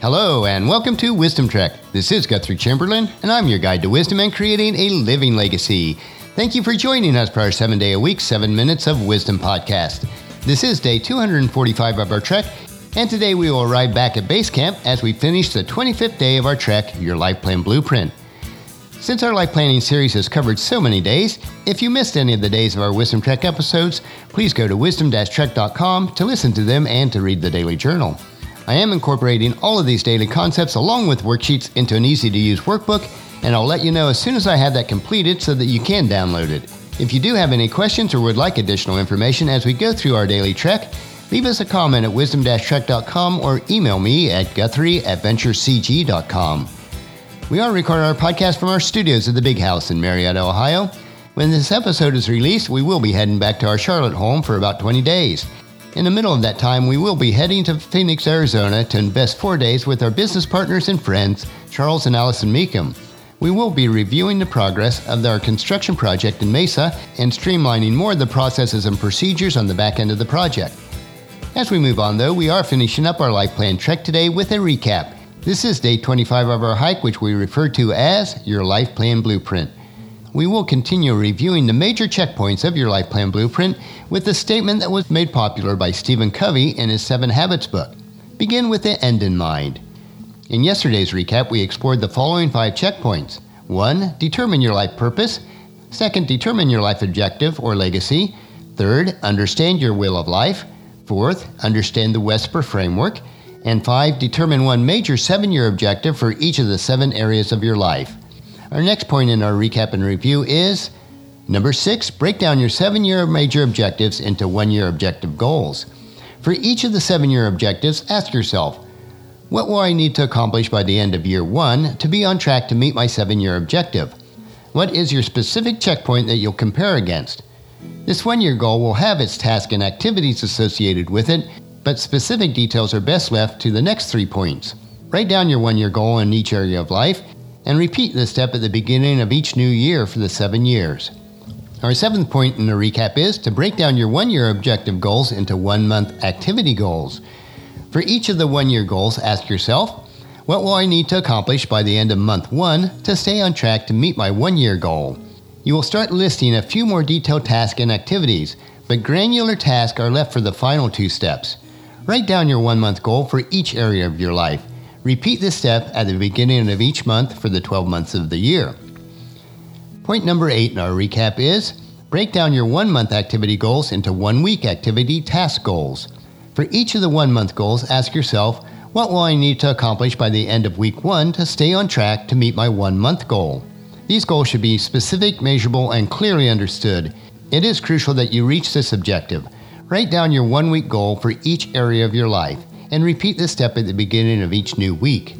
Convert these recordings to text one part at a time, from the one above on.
Hello, and welcome to Wisdom Trek. This is Guthrie Chamberlain, and I'm your guide to wisdom and creating a living legacy. Thank you for joining us for our seven day a week, seven minutes of wisdom podcast. This is day 245 of our trek, and today we will arrive back at base camp as we finish the 25th day of our trek, Your Life Plan Blueprint. Since our life planning series has covered so many days, if you missed any of the days of our Wisdom Trek episodes, please go to wisdom-trek.com to listen to them and to read the daily journal. I am incorporating all of these daily concepts along with worksheets into an easy to use workbook, and I'll let you know as soon as I have that completed so that you can download it. If you do have any questions or would like additional information as we go through our daily trek, leave us a comment at wisdom-trek.com or email me at guthrie at venturecg.com. We are recording our podcast from our studios at the Big House in Marietta, Ohio. When this episode is released, we will be heading back to our Charlotte home for about 20 days. In the middle of that time, we will be heading to Phoenix, Arizona to invest four days with our business partners and friends, Charles and Allison Meekum. We will be reviewing the progress of our construction project in Mesa and streamlining more of the processes and procedures on the back end of the project. As we move on, though, we are finishing up our life plan trek today with a recap. This is day 25 of our hike, which we refer to as your life plan blueprint. We will continue reviewing the major checkpoints of your life plan blueprint with the statement that was made popular by Stephen Covey in his Seven Habits book. Begin with the end in mind. In yesterday's recap, we explored the following five checkpoints 1. Determine your life purpose. 2nd, determine your life objective or legacy. 3rd, understand your will of life. 4th, understand the WESPER framework. And 5, determine one major seven year objective for each of the seven areas of your life. Our next point in our recap and review is number six, break down your seven year major objectives into one year objective goals. For each of the seven year objectives, ask yourself, what will I need to accomplish by the end of year one to be on track to meet my seven year objective? What is your specific checkpoint that you'll compare against? This one year goal will have its tasks and activities associated with it, but specific details are best left to the next three points. Write down your one year goal in each area of life and repeat this step at the beginning of each new year for the seven years. Our seventh point in the recap is to break down your one year objective goals into one month activity goals. For each of the one year goals, ask yourself, what will I need to accomplish by the end of month one to stay on track to meet my one year goal? You will start listing a few more detailed tasks and activities, but granular tasks are left for the final two steps. Write down your one month goal for each area of your life Repeat this step at the beginning of each month for the 12 months of the year. Point number eight in our recap is break down your one month activity goals into one week activity task goals. For each of the one month goals, ask yourself, what will I need to accomplish by the end of week one to stay on track to meet my one month goal? These goals should be specific, measurable, and clearly understood. It is crucial that you reach this objective. Write down your one week goal for each area of your life and repeat this step at the beginning of each new week.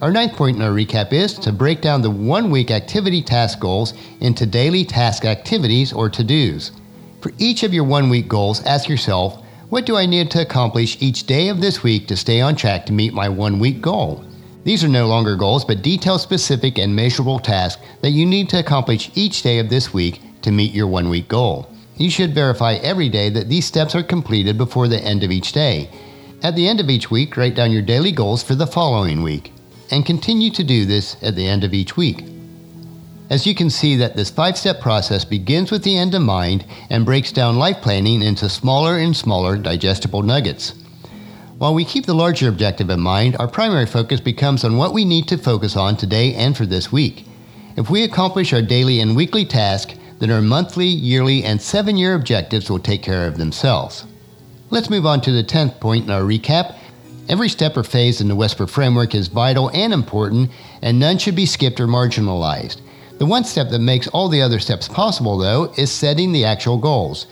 Our ninth point in our recap is to break down the one week activity task goals into daily task activities or to dos. For each of your one week goals, ask yourself, what do I need to accomplish each day of this week to stay on track to meet my one week goal? These are no longer goals, but detail specific and measurable tasks that you need to accomplish each day of this week to meet your one week goal. You should verify every day that these steps are completed before the end of each day at the end of each week, write down your daily goals for the following week, and continue to do this at the end of each week. As you can see that this five-step process begins with the end in mind and breaks down life planning into smaller and smaller digestible nuggets. While we keep the larger objective in mind, our primary focus becomes on what we need to focus on today and for this week. If we accomplish our daily and weekly tasks, then our monthly, yearly, and seven year objectives will take care of themselves. Let's move on to the 10th point in our recap. Every step or phase in the WESPER framework is vital and important, and none should be skipped or marginalized. The one step that makes all the other steps possible, though, is setting the actual goals.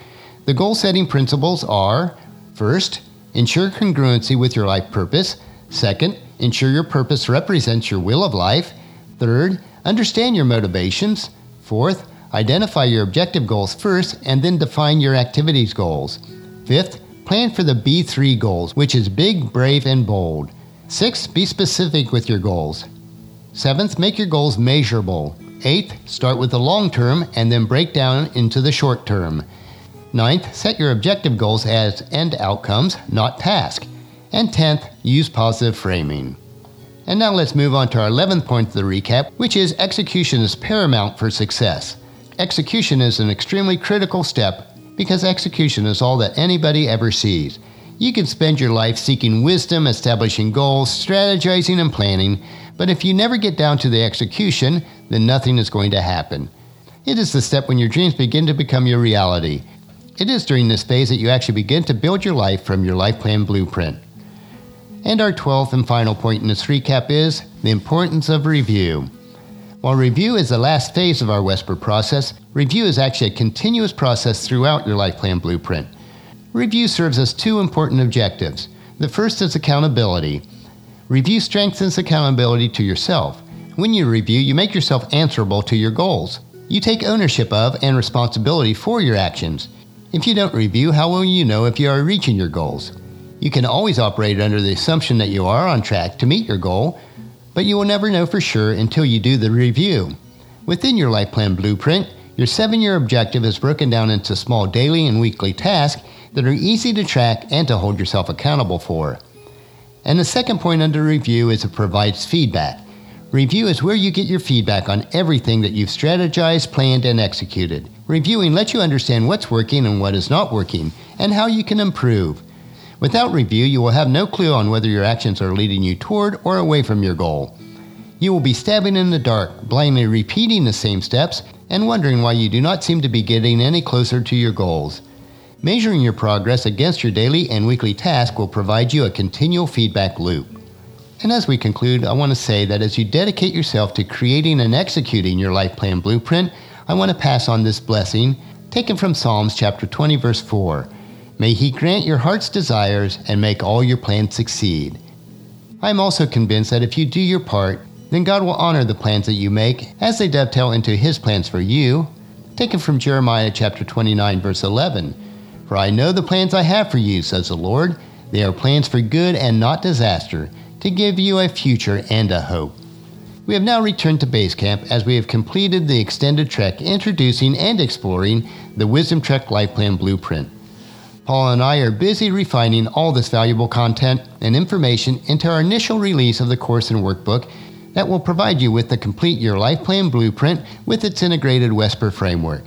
The goal setting principles are first, ensure congruency with your life purpose. Second, ensure your purpose represents your will of life. Third, understand your motivations. Fourth, identify your objective goals first and then define your activities goals. Fifth, Plan for the B3 goals, which is big, brave, and bold. Sixth, be specific with your goals. Seventh, make your goals measurable. Eighth, start with the long term and then break down into the short term. Ninth, set your objective goals as end outcomes, not task. And tenth, use positive framing. And now let's move on to our 11th point of the recap, which is execution is paramount for success. Execution is an extremely critical step because execution is all that anybody ever sees. You can spend your life seeking wisdom, establishing goals, strategizing, and planning, but if you never get down to the execution, then nothing is going to happen. It is the step when your dreams begin to become your reality. It is during this phase that you actually begin to build your life from your life plan blueprint. And our 12th and final point in this recap is the importance of review. While review is the last phase of our Wesper process, review is actually a continuous process throughout your life plan blueprint. Review serves us two important objectives. The first is accountability. Review strengthens accountability to yourself. When you review, you make yourself answerable to your goals. You take ownership of and responsibility for your actions. If you don't review, how will you know if you are reaching your goals? You can always operate under the assumption that you are on track to meet your goal, but you will never know for sure until you do the review. Within your life plan blueprint, your seven year objective is broken down into small daily and weekly tasks that are easy to track and to hold yourself accountable for. And the second point under review is it provides feedback. Review is where you get your feedback on everything that you've strategized, planned, and executed. Reviewing lets you understand what's working and what is not working, and how you can improve. Without review, you will have no clue on whether your actions are leading you toward or away from your goal. You will be stabbing in the dark, blindly repeating the same steps, and wondering why you do not seem to be getting any closer to your goals. Measuring your progress against your daily and weekly task will provide you a continual feedback loop. And as we conclude, I want to say that as you dedicate yourself to creating and executing your life plan blueprint, I want to pass on this blessing taken from Psalms chapter 20 verse 4. May He grant your heart's desires and make all your plans succeed. I am also convinced that if you do your part, then God will honor the plans that you make as they dovetail into His plans for you. Taken from Jeremiah chapter 29, verse 11. For I know the plans I have for you, says the Lord. They are plans for good and not disaster, to give you a future and a hope. We have now returned to base camp as we have completed the extended trek introducing and exploring the Wisdom Trek Life Plan Blueprint. Paul and I are busy refining all this valuable content and information into our initial release of the course and workbook that will provide you with the complete Your Life Plan blueprint with its integrated Wesper framework.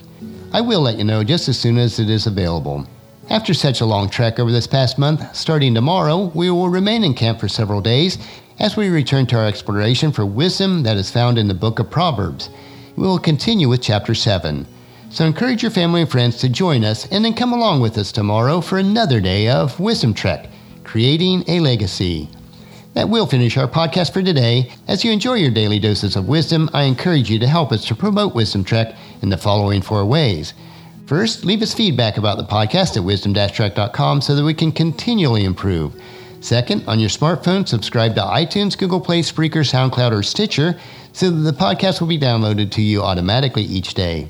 I will let you know just as soon as it is available. After such a long trek over this past month, starting tomorrow, we will remain in camp for several days as we return to our exploration for wisdom that is found in the book of Proverbs. We will continue with chapter 7. So encourage your family and friends to join us and then come along with us tomorrow for another day of Wisdom Trek, Creating a Legacy. That will finish our podcast for today. As you enjoy your daily doses of wisdom, I encourage you to help us to promote Wisdom Trek in the following four ways. First, leave us feedback about the podcast at wisdom-trek.com so that we can continually improve. Second, on your smartphone, subscribe to iTunes, Google Play, Spreaker, SoundCloud, or Stitcher so that the podcast will be downloaded to you automatically each day.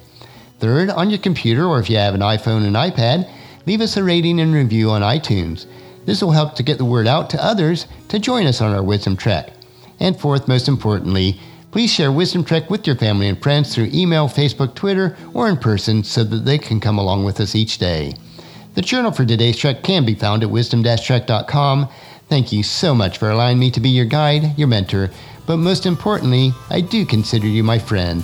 Third, on your computer or if you have an iPhone and iPad, leave us a rating and review on iTunes. This will help to get the word out to others to join us on our Wisdom Trek. And fourth, most importantly, please share Wisdom Trek with your family and friends through email, Facebook, Twitter, or in person so that they can come along with us each day. The journal for today's trek can be found at wisdom-trek.com. Thank you so much for allowing me to be your guide, your mentor, but most importantly, I do consider you my friend